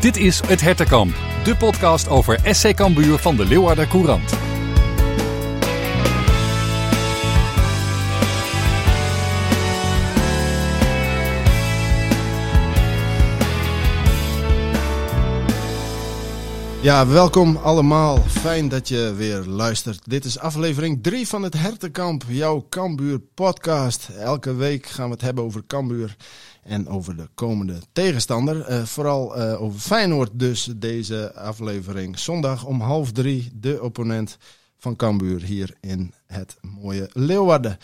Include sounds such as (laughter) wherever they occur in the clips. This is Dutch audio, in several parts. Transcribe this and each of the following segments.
Dit is Het Hertenkamp, de podcast over SC Cambuur van de Leeuwarder Courant. Ja, welkom allemaal. Fijn dat je weer luistert. Dit is aflevering 3 van het Hertenkamp, jouw Cambuur podcast. Elke week gaan we het hebben over Cambuur en over de komende tegenstander. Uh, vooral uh, over Feyenoord dus deze aflevering. Zondag om half drie de opponent van Cambuur hier in het mooie Leeuwarden.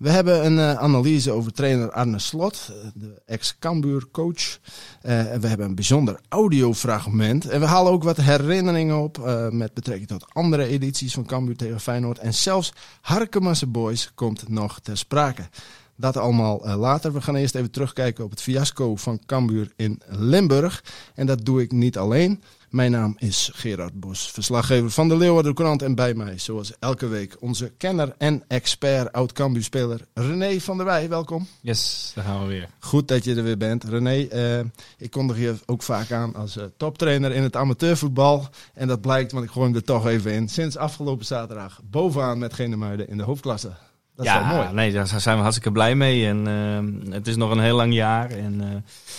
We hebben een uh, analyse over trainer Arne Slot, de ex-Cambuur coach. Uh, en we hebben een bijzonder audiofragment. En we halen ook wat herinneringen op met betrekking tot andere edities van Cambuur tegen Feyenoord. En zelfs Harkemasse Boys komt nog ter sprake. Dat allemaal later. We gaan eerst even terugkijken op het fiasco van Cambuur in Limburg. En dat doe ik niet alleen. Mijn naam is Gerard Bos, verslaggever van de Leeuwarden Courant. En bij mij, zoals elke week, onze kenner en expert, oud-Cambuur-speler René van der Wij. Welkom. Yes, daar gaan we weer. Goed dat je er weer bent. René, uh, ik kondig je ook vaak aan als uh, toptrainer in het amateurvoetbal. En dat blijkt, want ik gooi hem er toch even in. Sinds afgelopen zaterdag bovenaan met Genemuiden in de hoofdklasse. Dat is ja, wel mooi. Nee, daar zijn we hartstikke blij mee. En uh, het is nog een heel lang jaar. En, uh,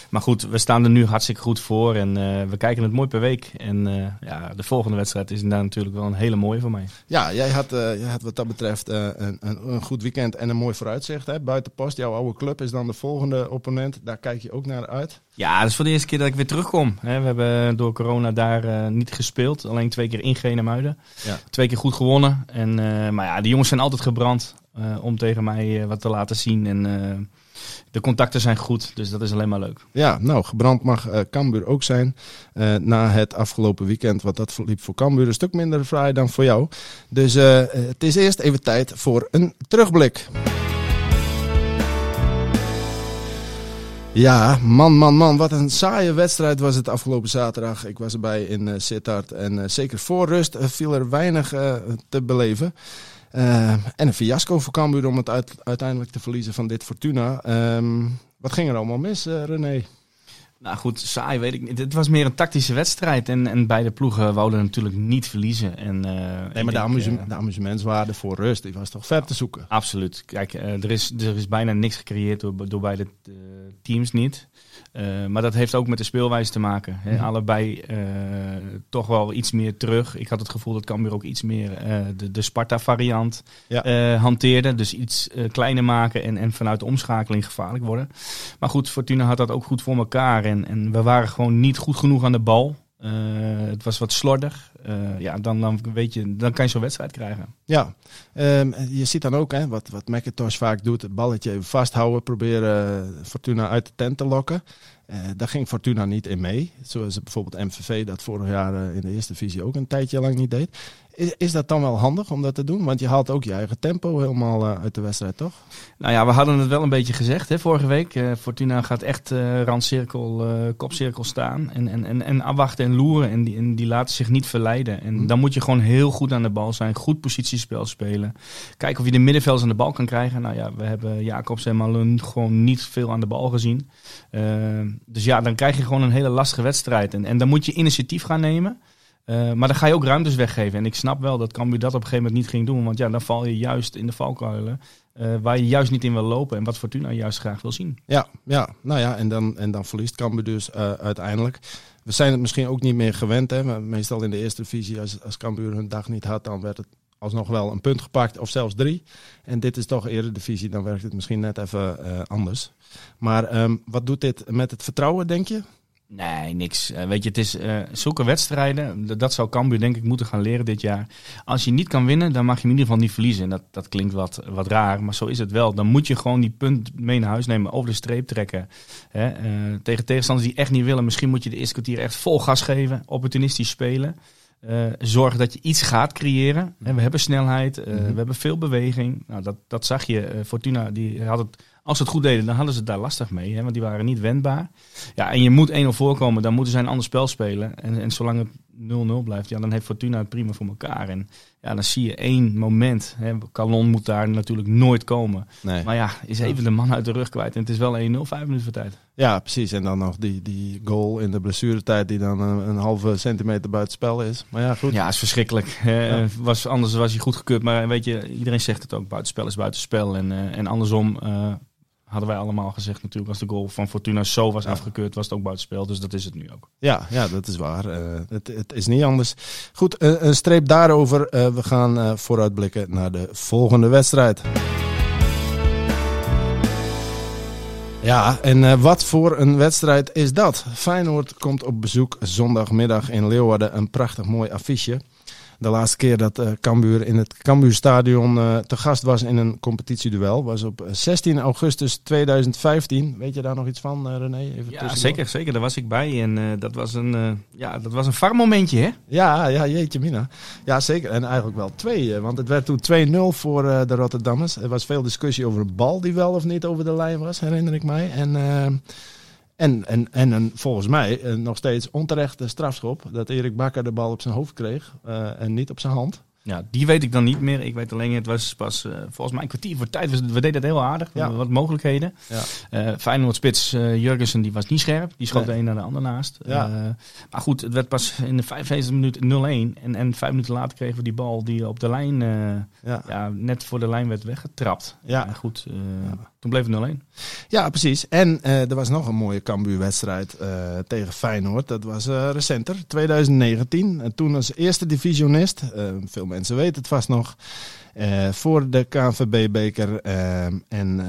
maar goed, we staan er nu hartstikke goed voor. En uh, we kijken het mooi per week. En ja, de volgende wedstrijd is daar natuurlijk wel een hele mooie voor mij. Ja, jij had, jij had wat dat betreft een, een, een, goed weekend en een mooi vooruitzicht. Hè? Buitenpost, jouw oude club is dan de volgende opponent. Daar kijk je ook naar uit. Ja, dat is voor de eerste keer dat ik weer terugkom. We hebben door corona daar niet gespeeld. Alleen twee keer in Genemuiden. Ja. Twee keer goed gewonnen. En, maar ja, de jongens zijn altijd gebrand. Uh, om tegen mij uh, wat te laten zien. En uh, de contacten zijn goed, dus dat is alleen maar leuk. Ja, nou, gebrand mag Cambuur ook zijn. na het afgelopen weekend, wat dat verliep voor Cambuur, een stuk minder fraai dan voor jou. Dus het is eerst even tijd voor een terugblik. Ja, man, man, man. Wat een saaie wedstrijd was het afgelopen zaterdag. Ik was erbij in uh, Sittard en uh, zeker voor rust uh, viel er weinig te beleven. Uh, en een fiasco voor Cambuur om het uit, uiteindelijk te verliezen van dit Fortuna. Um, wat ging er allemaal mis, uh, René? Nou goed, saai weet ik niet. Het was meer een tactische wedstrijd. En, en beide ploegen wouden natuurlijk niet verliezen. En, uh, nee, maar de, amuse de, amusementswaarde voor rust die was toch ver te zoeken? Absoluut. Kijk, er, is, er is bijna niks gecreëerd door, door beide teams niet. Uh, maar dat heeft ook met de speelwijze te maken. Hè. Mm. Allebei uh, toch wel iets meer terug. Ik had het gevoel dat Cambuur ook iets meer uh, de, de Sparta-variant ja. hanteerde. Dus iets kleiner maken en, en vanuit de omschakeling gevaarlijk worden. Maar goed, Fortuna had dat ook goed voor elkaar. En, we waren gewoon niet goed genoeg aan de bal. Uh, het was wat slordig. Uh, ja, dan, dan, weet je, dan kan je zo'n wedstrijd krijgen. Ja, um, je ziet dan ook hè, wat, wat McIntosh vaak doet: het balletje vasthouden, proberen uh, Fortuna uit de tent te lokken. daar ging Fortuna niet in mee. Zoals bijvoorbeeld MVV dat vorig jaar in de eerste divisie ook een tijdje lang niet deed. Is, is dat dan wel handig om dat te doen? Want je haalt ook je eigen tempo helemaal uh, uit de wedstrijd, toch? Nou ja, we hadden het wel een beetje gezegd hè, vorige week. Uh, Fortuna gaat echt uh, randcirkel, kopcirkel staan. En, en, en, en afwachten en loeren. En die, en die laten zich niet verleiden. En mm. dan moet je gewoon heel goed aan de bal zijn. Goed positiespel spelen. Kijken of je de middenvelders aan de bal kan krijgen. Nou ja, we hebben Jacobs en Malun gewoon niet veel aan de bal gezien. dus ja, dan krijg je gewoon een hele lastige wedstrijd. En, en dan moet je initiatief gaan nemen. Uh, maar dan ga je ook ruimtes weggeven. En ik snap wel dat Cambuur dat op een gegeven moment niet ging doen. Want ja, dan val je juist in de valkuilen uh, waar je juist niet in wil lopen. En wat Fortuna juist graag wil zien. Ja, ja nou ja, en dan, en dan verliest Cambuur dus uh, uiteindelijk. We zijn het misschien ook niet meer gewend. Hè? Meestal in de eerste divisie, als, als Cambuur hun dag niet had, dan werd het alsnog wel een punt gepakt. Of zelfs drie. En dit is toch eerder divisie, dan werkt het misschien net even anders. Maar um, wat doet dit met het vertrouwen, denk je? Nee, niks. Uh, weet je, het is uh, zulke wedstrijden. Dat zou Cambuur denk ik moeten gaan leren dit jaar. Als je niet kan winnen, dan mag je in ieder geval niet verliezen. En dat, dat klinkt wat, wat raar, maar zo is het wel. Dan moet je gewoon die punt mee naar huis nemen, over de streep trekken. Hè? Uh, tegen tegenstanders die echt niet willen. Misschien moet je de eerste kwartier echt vol gas geven, opportunistisch spelen. Zorgen dat je iets gaat creëren. En we hebben snelheid, mm-hmm. we hebben veel beweging. Nou, dat, dat zag je. Fortuna die had het als ze het goed deden, dan hadden ze het daar lastig mee. Hè, want die waren niet wendbaar. Ja, en je moet 1-0 voorkomen, dan moeten zij een ander spel spelen. En, en zolang het 0-0 blijft, ja, dan heeft Fortuna het prima voor elkaar. En ja, dan zie je één moment. Hè, Calon moet daar natuurlijk nooit komen. Nee. Maar ja, is even de man uit de rug kwijt. En het is wel 1-0, vijf minuten voor tijd. Ja, precies. En dan nog die, die goal in de blessuretijd die dan een, een halve centimeter buiten spel is. Maar ja, goed. Ja, is verschrikkelijk. Was, anders was hij goed gekeurd. Maar weet je, iedereen zegt het ook. Buitenspel is buitenspel. En, eh, en andersom eh, hadden wij allemaal gezegd natuurlijk. Als de goal van Fortuna zo was afgekeurd, was het ook buitenspel. Dus dat is het nu ook. Ja, ja, dat is waar. Eh, het, het is niet anders. Goed, eh, een streep daarover. Eh, we gaan vooruitblikken naar de volgende wedstrijd. Ja, en wat voor een wedstrijd is dat? Feyenoord komt op bezoek zondagmiddag in Leeuwarden. Een prachtig mooi affiche. De laatste keer dat eh Cambuur in het Cambuurstadion eh te gast was in een competitieduel was op 16 augustus 2015. Weet je daar nog iets van, eh, René? Even Ja, tussendoor. zeker, zeker. Daar was ik bij. En eh, dat was een, eh ja, dat was een farmomentje, hè? Ja, ja, jeetje mina. Ja, zeker. En eigenlijk wel twee. eh, Want het werd toen 2-0 voor eh, de Rotterdammers. Er was veel discussie over een bal die wel of niet over de lijn was, herinner ik mij. En, eh, en, en, en een, volgens mij een nog steeds onterechte strafschop. Dat Erik Bakker de bal op zijn hoofd kreeg eh, en niet op zijn hand. Ja, die weet ik dan niet meer. Ik weet alleen, het was pas eh, volgens mij een kwartier voor tijd. We, we deden het heel aardig. We Ja. Wat mogelijkheden. Ja. Eh Feyenoord spits Jurgensen die was niet scherp. Die schoot Nee. de een naar de ander naast. Ja. Maar goed, het werd pas in de 55e minuut 0-1. En, en vijf minuten later kregen we die bal die op de lijn, Ja, net voor de lijn werd weggetrapt. Ja. Goed, toen bleef het 0-1. ja precies. En eh, er was nog een mooie Cambuurwedstrijd eh tegen Feyenoord. Dat was eh, recenter, 2019. En toen als eerste divisionist. veel mensen weten het vast nog. eh, voor de KNVB-beker. en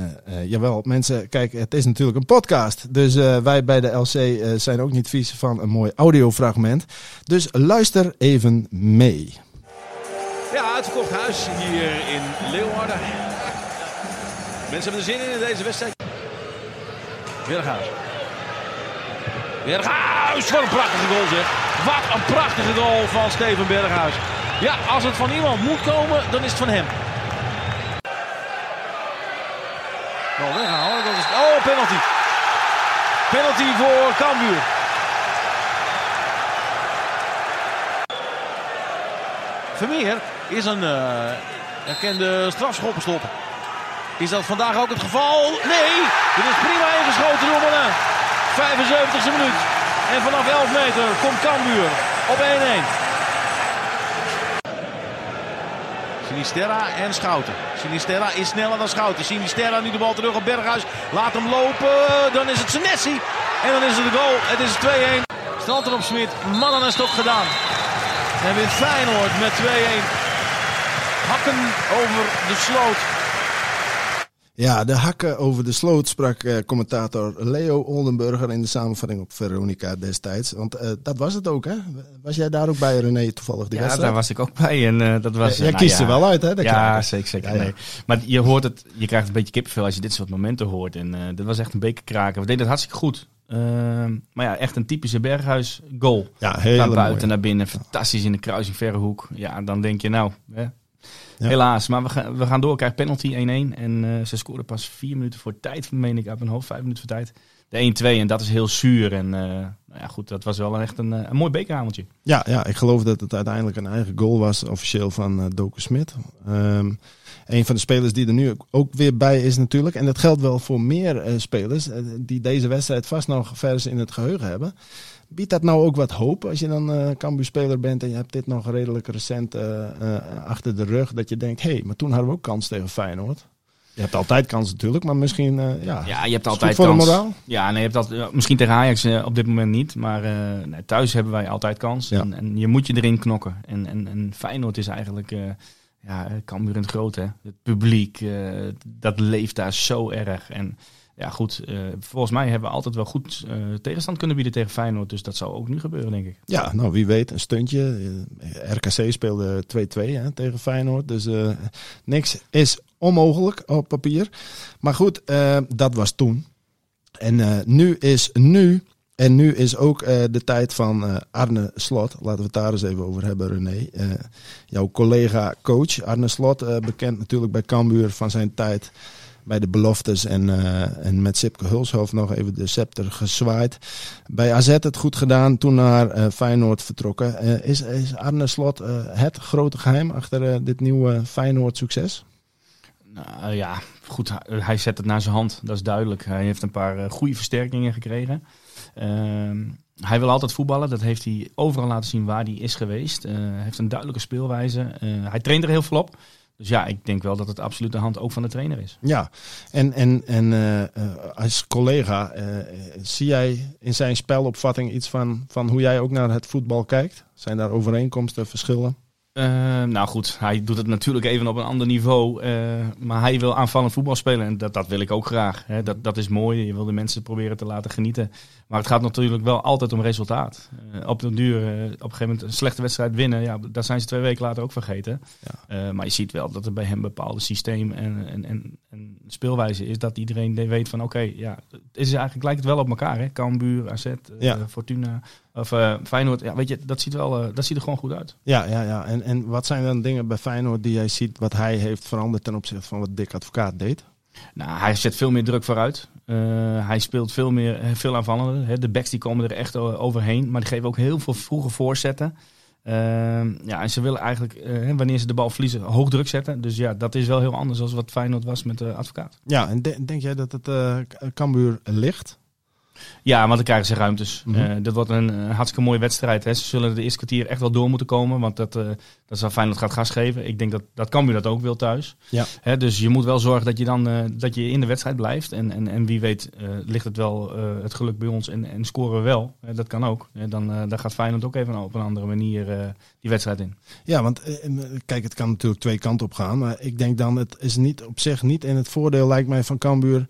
jawel, mensen, kijk, het is natuurlijk een podcast. Dus eh, wij bij de LC zijn ook niet vies van een mooi audiofragment. Dus luister even mee. Ja, uitverkocht huis hier in Leeuwarden. Mensen hebben er zin in in deze wedstrijd. Berghuis. Berghuis, wat een prachtige goal zeg. Wat een prachtige goal van Steven Berghuis. Ja, als het van iemand moet komen, dan is het van hem. Wel weghalen, dat. Oh, penalty. Penalty voor Cambuur. Vermeer is een eh, erkende strafschoppenstop. Is dat vandaag ook het geval? Nee, dit is prima ingeschoten door Moulin. 75e minuut. En vanaf 11 meter komt Cambuur op 1-1. Sinisterra en Schouten. Sinisterra is sneller dan Schouten. Sinisterra nu de bal terug op Berghuis. Laat hem lopen. Dan is het Senesi. En dan is het de goal. Het is 2-1. Strand op Smit. Mannen en stok gedaan. En wint Feyenoord met 2-1. Hakken over de sloot. Ja, de hakken over de sloot sprak eh, commentator Leo Oldenburger in de samenvatting op Veronica destijds. Want eh, dat was het ook, hè? Was jij daar ook bij, René, toevallig de Ja, wedstrijd? daar was ik ook bij. En eh, dat was, Jij nou kiest ja, er wel uit, hè? ja, zeker. zeker Ja, ja. Nee. Maar je hoort het, je krijgt een beetje kippenvel als je dit soort momenten hoort. En dat was echt een bekerkraker. We deden het hartstikke goed. Ehm, maar ja, echt een typische Berghuis goal. Ja, Van buiten mooi. naar binnen, fantastisch in de kruising, verre hoek. Ja, dan denk je nou, hè. Ja. helaas. Maar we gaan, we gaan door, krijgen penalty 1-1. En eh, ze scoorden pas vier minuten voor tijd, meen ik uit mijn hoofd. Vijf minuten voor tijd. De 1-2 en dat is heel zuur. En eh, nou ja, goed, dat was wel echt een, eh, een mooi bekeravondje. Ja, ja, ik geloof dat het uiteindelijk een eigen goal was, officieel van Doku Smit. Ehm, een van de spelers die er nu ook- weer bij is natuurlijk. En dat geldt wel voor meer spelers die deze wedstrijd vast nog vers in het geheugen hebben. Biedt dat nou ook wat hoop als je dan eh Cambuur-speler bent en je hebt dit nog redelijk recent eh, eh, achter de rug. Dat je denkt, hé, hey, maar toen hadden we ook kans tegen Feyenoord. Je hebt altijd kans natuurlijk, maar misschien, ja, Ja, je hebt altijd voor kans. de moraal. Ja, nee, je hebt dat, misschien tegen Ajax op dit moment niet. Maar nee, thuis hebben wij altijd kans. Ja. En, en je moet je erin knokken. En, en, en Feyenoord is eigenlijk... ja, Cambuur in het groot, hè. Het publiek, dat leeft daar zo erg. En ja, goed, eh, volgens mij hebben we altijd wel goed eh, tegenstand kunnen bieden tegen Feyenoord. Dus dat zou ook nu gebeuren, denk ik. Ja, nou wie weet, een stuntje. Eh, RKC speelde 2-2 hè, tegen Feyenoord. Dus niks is onmogelijk op papier. Maar goed, dat was toen. En nu is nu. En nu is ook de tijd van Arne Slot. Laten we het daar eens even over hebben, René. Jouw collega-coach Arne Slot, bekend natuurlijk bij Cambuur van zijn tijd bij de beloftes en, eh, en met Sipke Hulshoofd nog even de scepter gezwaaid. Bij AZ het goed gedaan, toen naar uh, Feyenoord vertrokken. Uh, is, is Arne Slot het grote geheim achter dit nieuwe Feyenoord succes? Nou ja, goed, hij zet het naar zijn hand, dat is duidelijk. Hij heeft een paar goede versterkingen gekregen. Ehm, hij wil altijd voetballen. Dat heeft hij overal laten zien waar hij is geweest. Hij heeft een duidelijke speelwijze. Hij traint er heel veel op. Dus ja, ik denk wel dat het absoluut de hand ook van de trainer is. Ja, en, en, en uh, als collega, zie jij in zijn spelopvatting iets van, van hoe jij ook naar het voetbal kijkt? Zijn daar overeenkomsten, verschillen? Uh, nou goed, hij doet het natuurlijk even op een ander niveau. Uh, maar hij wil aanvallend voetbal spelen. En dat, dat wil ik ook graag. Hè. Dat, dat is mooi. Je wil de mensen proberen te laten genieten. Maar het gaat natuurlijk wel altijd om resultaat. Uh, op de duur, op een gegeven moment een slechte wedstrijd winnen. Ja, daar zijn ze twee weken later ook vergeten. Ja. maar je ziet wel dat er bij hem een bepaalde systeem en, en, en, en speelwijze is. Dat iedereen weet van oké, okay, ja, het is eigenlijk lijkt het wel op elkaar. Hè. Cambuur, AZ, ja. Fortuna. Of uh, Feyenoord, ja, weet je, dat ziet, wel, uh, dat ziet er gewoon goed uit. Ja, ja, ja. En, en wat zijn dan dingen bij Feyenoord die jij ziet wat hij heeft veranderd ten opzichte van wat Dick Advocaat deed? Nou, hij zet veel meer druk vooruit. Uh, hij speelt veel meer, veel aanvallender. De backs die komen er echt overheen, maar die geven ook heel veel vroege voorzetten. ja, en ze willen eigenlijk, wanneer ze de bal verliezen, hoog druk zetten. Dus ja, dat is wel heel anders dan wat Feyenoord was met de advocaat. Ja, en de, denk jij dat het Cambuur ligt? Ja, want dan krijgen ze ruimtes. Mm -hmm. dat wordt een, hartstikke mooie wedstrijd. Hè. Ze zullen de eerste kwartier echt wel door moeten komen. Want dat, uh, dat is fijn dat gaat gas geven. Ik denk dat, dat Cambuur dat ook wil thuis. Ja. Hè, dus je moet wel zorgen dat je dan uh, dat je in de wedstrijd blijft. En, en, en wie weet ligt het wel het geluk bij ons en, en scoren we wel. dat kan ook. dan, dan gaat Feyenoord ook even op een andere manier die wedstrijd in. Ja, want kijk, het kan natuurlijk twee kanten op gaan. Maar ik denk dan, het is niet op zich niet in het voordeel lijkt mij van Cambuur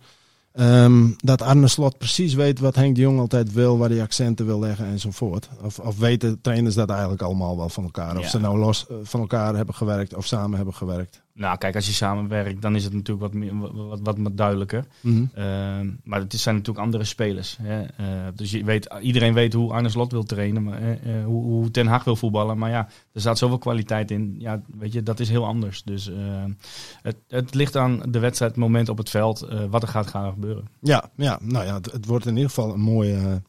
Um, dat Arne Slot precies weet wat Henk de Jong altijd wil, waar hij accenten wil leggen enzovoort. Of, of weten trainers dat eigenlijk allemaal wel van elkaar? Of ze nou los uh, van elkaar hebben gewerkt of samen hebben gewerkt? Nou, kijk, als je samenwerkt, dan is het natuurlijk wat, meer, wat, wat, wat duidelijker. Mm -hmm. uh, maar het zijn natuurlijk andere spelers. Hè? Uh, dus je weet, iedereen weet hoe Arne Slot wil trainen, maar, uh, hoe, hoe, Ten Hag wil voetballen. Maar ja, er staat zoveel kwaliteit in. Ja, weet je, dat is heel anders. Dus het, het, ligt aan de wedstrijd, het moment op het veld, wat er gaat gaan gebeuren. Ja, ja nou ja, het, het wordt in ieder geval een mooie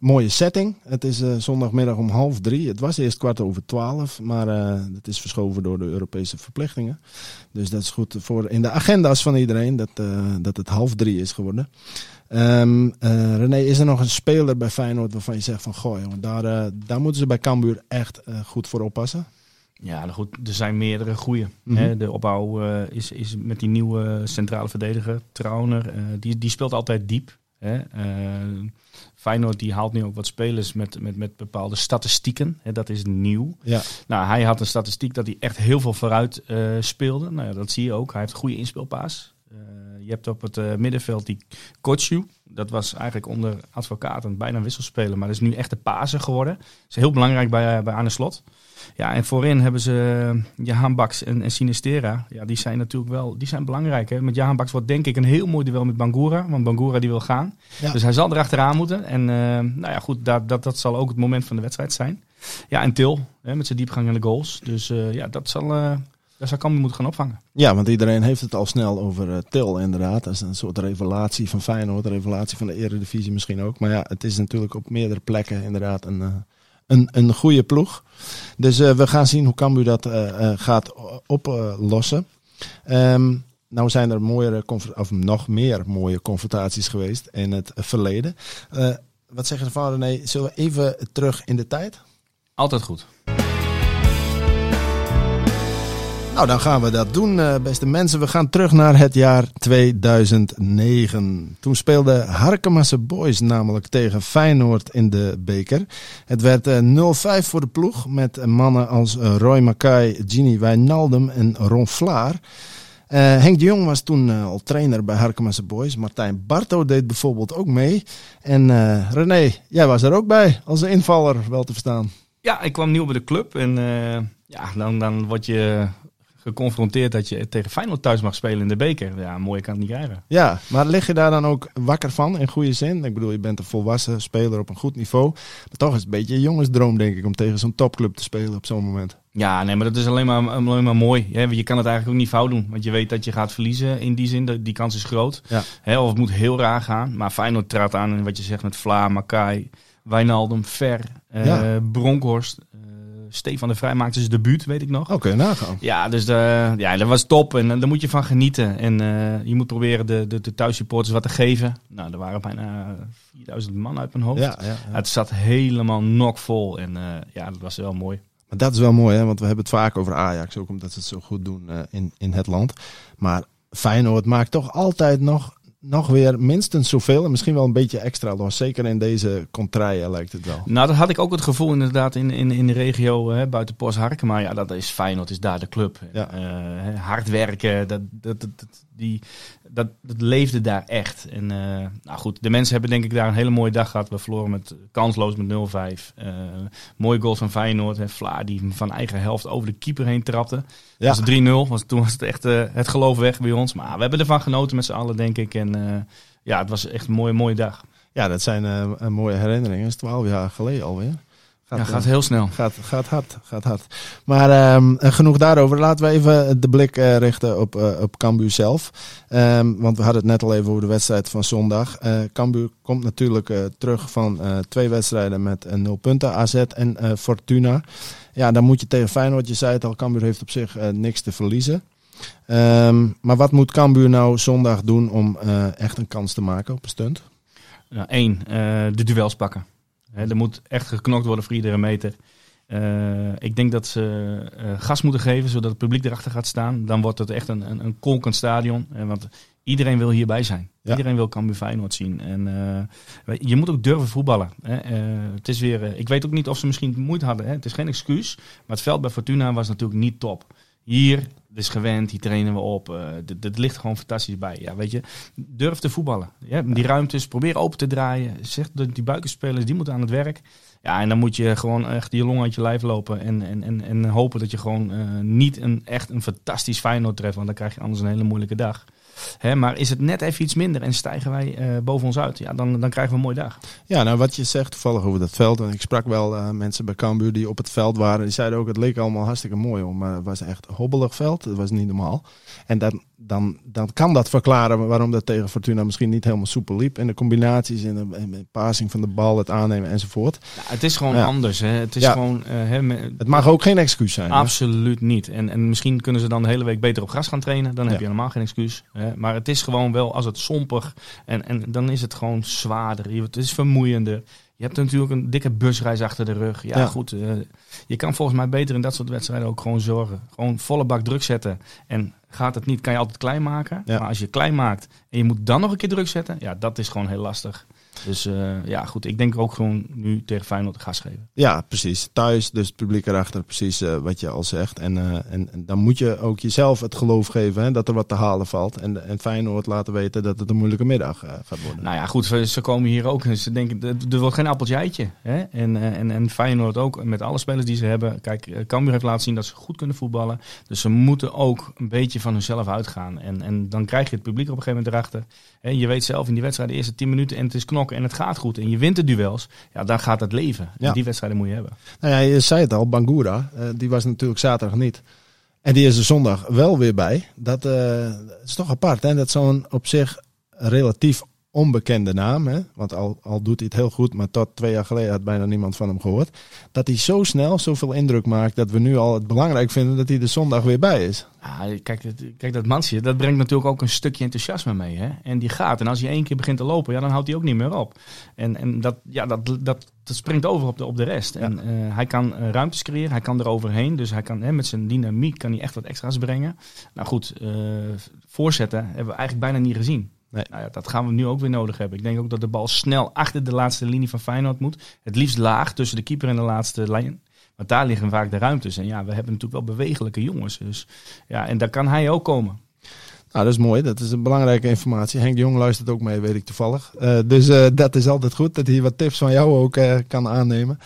mooie setting. Het is uh, zondagmiddag om half drie. Het was eerst kwart over twaalf, maar uh, het is verschoven door de Europese verplichtingen. Dus dat is goed voor in de agenda's van iedereen dat, uh, dat het half drie is geworden. Um, René, is er nog een speler bij Feyenoord waarvan je zegt van goh, jongen, daar, daar moeten ze bij Cambuur echt goed voor oppassen? Ja, nou goed, er zijn meerdere goede. Mm -hmm. De opbouw is, is met die nieuwe centrale verdediger, Trauner, die, die speelt altijd diep. Hè? Uh, Feyenoord die haalt nu ook wat spelers met, met, met bepaalde statistieken. Hè? Dat is nieuw. Ja. Nou, hij had een statistiek dat hij echt heel veel vooruit uh, speelde. Nou ja, dat zie je ook. Hij heeft een goede inspeelpaas. Uh, je hebt op het middenveld die Kochu. Dat was eigenlijk onder advocaten bijna een wisselspeler. Maar dat is nu echt de paser geworden. Dat is heel belangrijk bij, bij Arne Slot. Ja, en voorin hebben ze uh, Jahan Baks en, en Sinistera. Ja, die zijn natuurlijk wel die zijn belangrijk. Hè? Met Jahan Baks wordt denk ik een heel mooi duel met Bangura. Want Bangura die wil gaan. Ja. Dus hij zal erachteraan moeten. En uh, nou ja, goed, dat, dat, dat zal ook het moment van de wedstrijd zijn. Ja, en Til hè, met zijn diepgang en de goals. Dus uh, ja, dat zal... daar zou Cambuur moeten gaan opvangen. Ja, want iedereen heeft het al snel over uh, Til inderdaad. Dat is een soort revelatie van Feyenoord, een revelatie van de Eredivisie misschien ook. Maar ja, het is natuurlijk op meerdere plekken inderdaad een, uh, een, een goede ploeg. Dus uh, we gaan zien hoe Cambuur dat uh, gaat oplossen. Um, nou zijn er mooiere, of nog meer mooie confrontaties geweest in het verleden. wat zeggen ze van René? Zullen we even terug in de tijd? Altijd goed. Nou, dan gaan we dat doen, beste mensen. We gaan terug naar het jaar 2009. Toen speelde Harkemasse Boys namelijk tegen Feyenoord in de beker. Het werd 0-5 voor de ploeg met mannen als Roy Mackay, Gini Wijnaldum en Ron Vlaar. Henk de Jong was toen al trainer bij Harkemasse Boys. Martijn Barto deed bijvoorbeeld ook mee. En uh, René, jij was er ook bij als invaller, wel te verstaan. Ja, ik kwam nieuw bij de club en ja, dan, dan word je geconfronteerd dat je tegen Feyenoord thuis mag spelen in de beker. Ja, mooie kan het niet krijgen. Ja, maar lig je daar dan ook wakker van in goede zin? Ik bedoel, je bent een volwassen speler op een goed niveau. Maar toch is het een beetje een jongensdroom, denk ik, om tegen zo'n topclub te spelen op zo'n moment. Ja, nee, maar dat is alleen maar, alleen maar mooi. Je kan het eigenlijk ook niet fout doen. Want je weet dat je gaat verliezen in die zin. Die kans is groot. Ja. of het moet heel raar gaan. Maar Feyenoord traadt aan in wat je zegt met Vla, Makai, Wijnaldum, Ver, uh, Bronkhorst. Stefan de Vrij maakte zijn debuut, weet ik nog. Oké, nagaan. Ja, dus de, ja, dat was top. En daar moet je van genieten. En uh, je moet proberen de, de, de thuissupporters wat te geven. Nou, er waren bijna 4000 man uit mijn hoofd. Ja, ja, Het zat helemaal knockvol. En uh, ja, dat was wel mooi. Maar dat is wel mooi, hè? want we hebben het vaak over Ajax. Ook omdat ze het zo goed doen in, in het land. Maar Feyenoord maakt toch altijd nog nog weer minstens zoveel en misschien wel een beetje extra los. Zeker in deze contraien lijkt het wel. Nou, dat had ik ook het gevoel inderdaad in, in, in de regio hè, buiten Harken. Maar ja, dat is Feyenoord, is daar de club. Ja. Uh, hard werken, dat, dat, dat, die, dat, dat leefde daar echt. En uh, nou goed, de mensen hebben denk ik daar een hele mooie dag gehad. We verloren met kansloos met 0-5. Uh, eh, mooie goals van Feyenoord. En Vla die van eigen helft over de keeper heen trapte. Ja. Was 3-0. Was, toen was het echt uh, het geloof weg bij ons. Maar we hebben ervan genoten met z'n allen, denk ik. En ja, het was echt een mooie, mooie dag. Ja, dat zijn mooie herinneringen. Dat is 12 jaar geleden alweer. Gaat, ja, gaat heel snel. Gaat, gaat hard, gaat hard. Maar um, genoeg daarover. Laten we even de blik uh, richten op, uh, op Cambuur zelf. Um, want we hadden het net al even over de wedstrijd van zondag. Uh, Cambuur komt natuurlijk terug van twee wedstrijden met nul punten. AZ en Fortuna. Ja, dan moet je tegen Feyenoord. Je zei het al, Cambuur heeft op zich niks te verliezen. Um, maar wat moet Cambuur nou zondag doen om echt een kans te maken op een stunt? Eén, nou, de duels pakken er moet echt geknokt worden voor iedere meter. Uh, ik denk dat ze uh, gas moeten geven, zodat het publiek erachter gaat staan. Dan wordt het echt een, een, een kolkend stadion. Uh, want iedereen wil hierbij zijn. Iedereen wil Cambuur Feyenoord zien. En je moet ook durven voetballen. Hè. het is weer, ik weet ook niet of ze misschien moeite hadden. Hè. Het is geen excuus. Maar het veld bij Fortuna was natuurlijk niet top. Hier, is gewend, hier trainen we op. Uh, dit, ligt gewoon fantastisch bij. Ja, weet je, durf te voetballen. Ja, die ruimtes, probeer open te draaien. Zeg dat die buikenspelers, die moeten aan het werk. Ja, en dan moet je gewoon echt je long uit je lijf lopen. En, en, en, en hopen dat je gewoon uh, niet een, echt een fantastisch Feyenoord treft. Want dan krijg je anders een hele moeilijke dag. Hè, maar is het net even iets minder en stijgen wij uh, boven ons uit, ja, dan, dan krijgen we een mooie dag. Ja, nou wat je zegt toevallig over dat veld. En ik sprak wel uh, mensen bij Cambuur die op het veld waren. Die zeiden ook, het leek allemaal hartstikke mooi. Om, maar het was echt hobbelig veld. Het was niet normaal. En dan, dan, dan kan dat verklaren waarom dat tegen Fortuna misschien niet helemaal soepel liep. En de combinaties in de, de passing van de bal, het aannemen enzovoort. Ja, het is gewoon anders. Hè. Het, is gewoon, het mag ook geen excuus zijn. Absoluut niet. En, en misschien kunnen ze dan de hele week beter op gras gaan trainen. Dan heb je helemaal geen excuus. Hè. Maar het is gewoon wel, als het sompig en, en dan is het gewoon zwaarder. Het is vermoeiender. Je hebt natuurlijk een dikke busreis achter de rug. Ja, goed. Uh, je kan volgens mij beter in dat soort wedstrijden ook gewoon zorgen. Gewoon volle bak druk zetten. En gaat het niet, kan je altijd klein maken. Maar als je klein maakt en je moet dan nog een keer druk zetten, ja, dat is gewoon heel lastig. Dus uh, ja, goed. Ik denk ook gewoon nu tegen Feyenoord gas geven. Ja, precies. Thuis, dus het publiek erachter, precies uh, wat je al zegt. En, uh, en, en, dan moet je ook jezelf het geloof geven hè, dat er wat te halen valt. En, en Feyenoord laten weten dat het een moeilijke middag gaat worden. Nou ja, goed. Ze komen hier ook. Ze denken, er wordt geen appeltje eitje. Hè? En, en, en Feyenoord ook, met alle spelers die ze hebben. Kijk, Cambuur heeft laten zien dat ze goed kunnen voetballen. Dus ze moeten ook een beetje van hunzelf uitgaan. En, en dan krijg je het publiek op een gegeven moment erachter. En je weet zelf in die wedstrijd de eerste 10 minuten en het is knokken en het gaat goed en je wint de duels, ja, dan gaat het leven. Ja. die wedstrijden moet je hebben. Nou ja, je zei het al, Bangura, uh, die was natuurlijk zaterdag niet. En die is er zondag wel weer bij. Dat uh, is toch apart, hè? Dat zo'n op zich relatief onbekende naam, hè? want al, al doet hij het heel goed, maar tot twee jaar geleden had bijna niemand van hem gehoord. Dat hij zo snel zoveel indruk maakt dat we nu al het belangrijk vinden dat hij de zondag weer bij is. Ja, kijk, kijk, dat mansje, dat brengt natuurlijk ook een stukje enthousiasme mee. Hè? En die gaat. En als hij één keer begint te lopen, ja, dan houdt hij ook niet meer op. En, en dat, ja, dat, dat, dat springt over op de, op de rest. En uh, hij kan uh, ruimtes creëren, hij kan eroverheen. Dus hij kan hè, met zijn dynamiek kan hij echt wat extra's brengen. Nou goed, uh, voorzetten hebben we eigenlijk bijna niet gezien. Nee. Nou ja, dat gaan we nu ook weer nodig hebben. Ik denk ook dat de bal snel achter de laatste linie van Feyenoord moet. Het liefst laag tussen de keeper en de laatste lijn. Want daar liggen vaak de ruimtes. En ja, we hebben natuurlijk wel bewegelijke jongens. Dus ja, en daar kan hij ook komen. Nou, dat is mooi. Dat is een belangrijke informatie. Henk de Jong luistert ook mee, weet ik toevallig. Uh, dus uh, dat is altijd goed dat hij wat tips van jou ook uh, kan aannemen.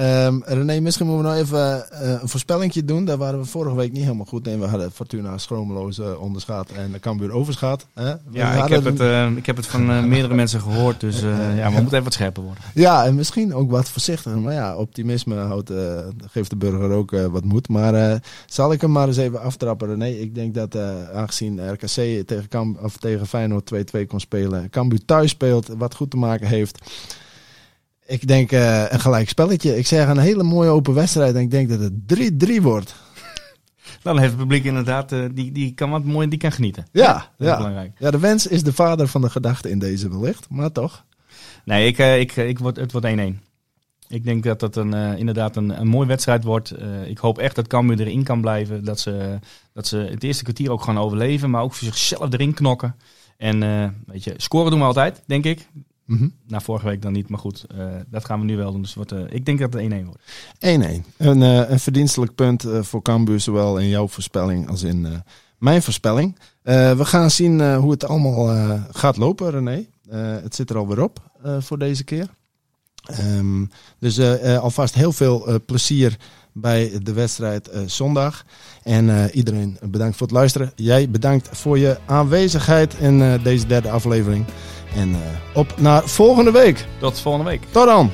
Um, René, misschien moeten we nog even een voorspellingje doen. Daar waren we vorige week niet helemaal goed in. We hadden Fortuna schromeloos onderschaat en de Cambuur overschaat. Hè? Ja, ik heb, het, ik heb het van meerdere (laughs) mensen gehoord. Dus ja, we moeten even wat scherper worden. Ja, en misschien ook wat voorzichtiger. Maar ja, optimisme houdt, geeft de burger ook wat moed. Maar zal ik hem maar eens even aftrappen, René? Ik denk dat aangezien RKC tegen, Cam of tegen Feyenoord 2-2 kon spelen. Cambuur thuis speelt, wat goed te maken heeft. Ik denk uh, een gelijk spelletje. Ik zeg een hele mooie open wedstrijd en ik denk dat het 3-3 wordt. (laughs) Dan heeft het publiek inderdaad, uh, die, die kan wat mooi, die kan genieten. Ja, ja. belangrijk. ja, de wens is de vader van de gedachte in deze wellicht, maar toch. Nee, ik, uh, ik, ik word, het wordt 1-1. Ik denk dat het een, uh, inderdaad een, een mooie wedstrijd wordt. Uh, ik hoop echt dat Cambuur erin kan blijven. Dat ze, dat ze het eerste kwartier ook gaan overleven. Maar ook voor zichzelf erin knokken. En uh, weet je, scoren doen we altijd, denk ik. Mm -hmm. Na vorige week dan niet, maar goed, dat gaan we nu wel doen. Dus wordt, ik denk dat het 1-1 wordt. 1-1. Een, een verdienstelijk punt voor Cambuur, zowel in jouw voorspelling als in mijn voorspelling. we gaan zien hoe het allemaal gaat lopen, René. het zit er alweer op voor deze keer. Um, dus uh, uh, alvast heel veel uh, plezier bij de wedstrijd zondag. En iedereen bedankt voor het luisteren. Jij bedankt voor je aanwezigheid in deze derde aflevering. En op naar volgende week. Tot volgende week. Tot dan.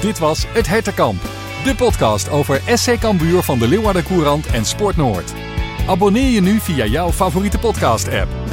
Dit was Het Hertenkamp. De podcast over SC Cambuur van de Leeuwarden Courant en Sport Noord. Abonneer je nu via jouw favoriete podcast app.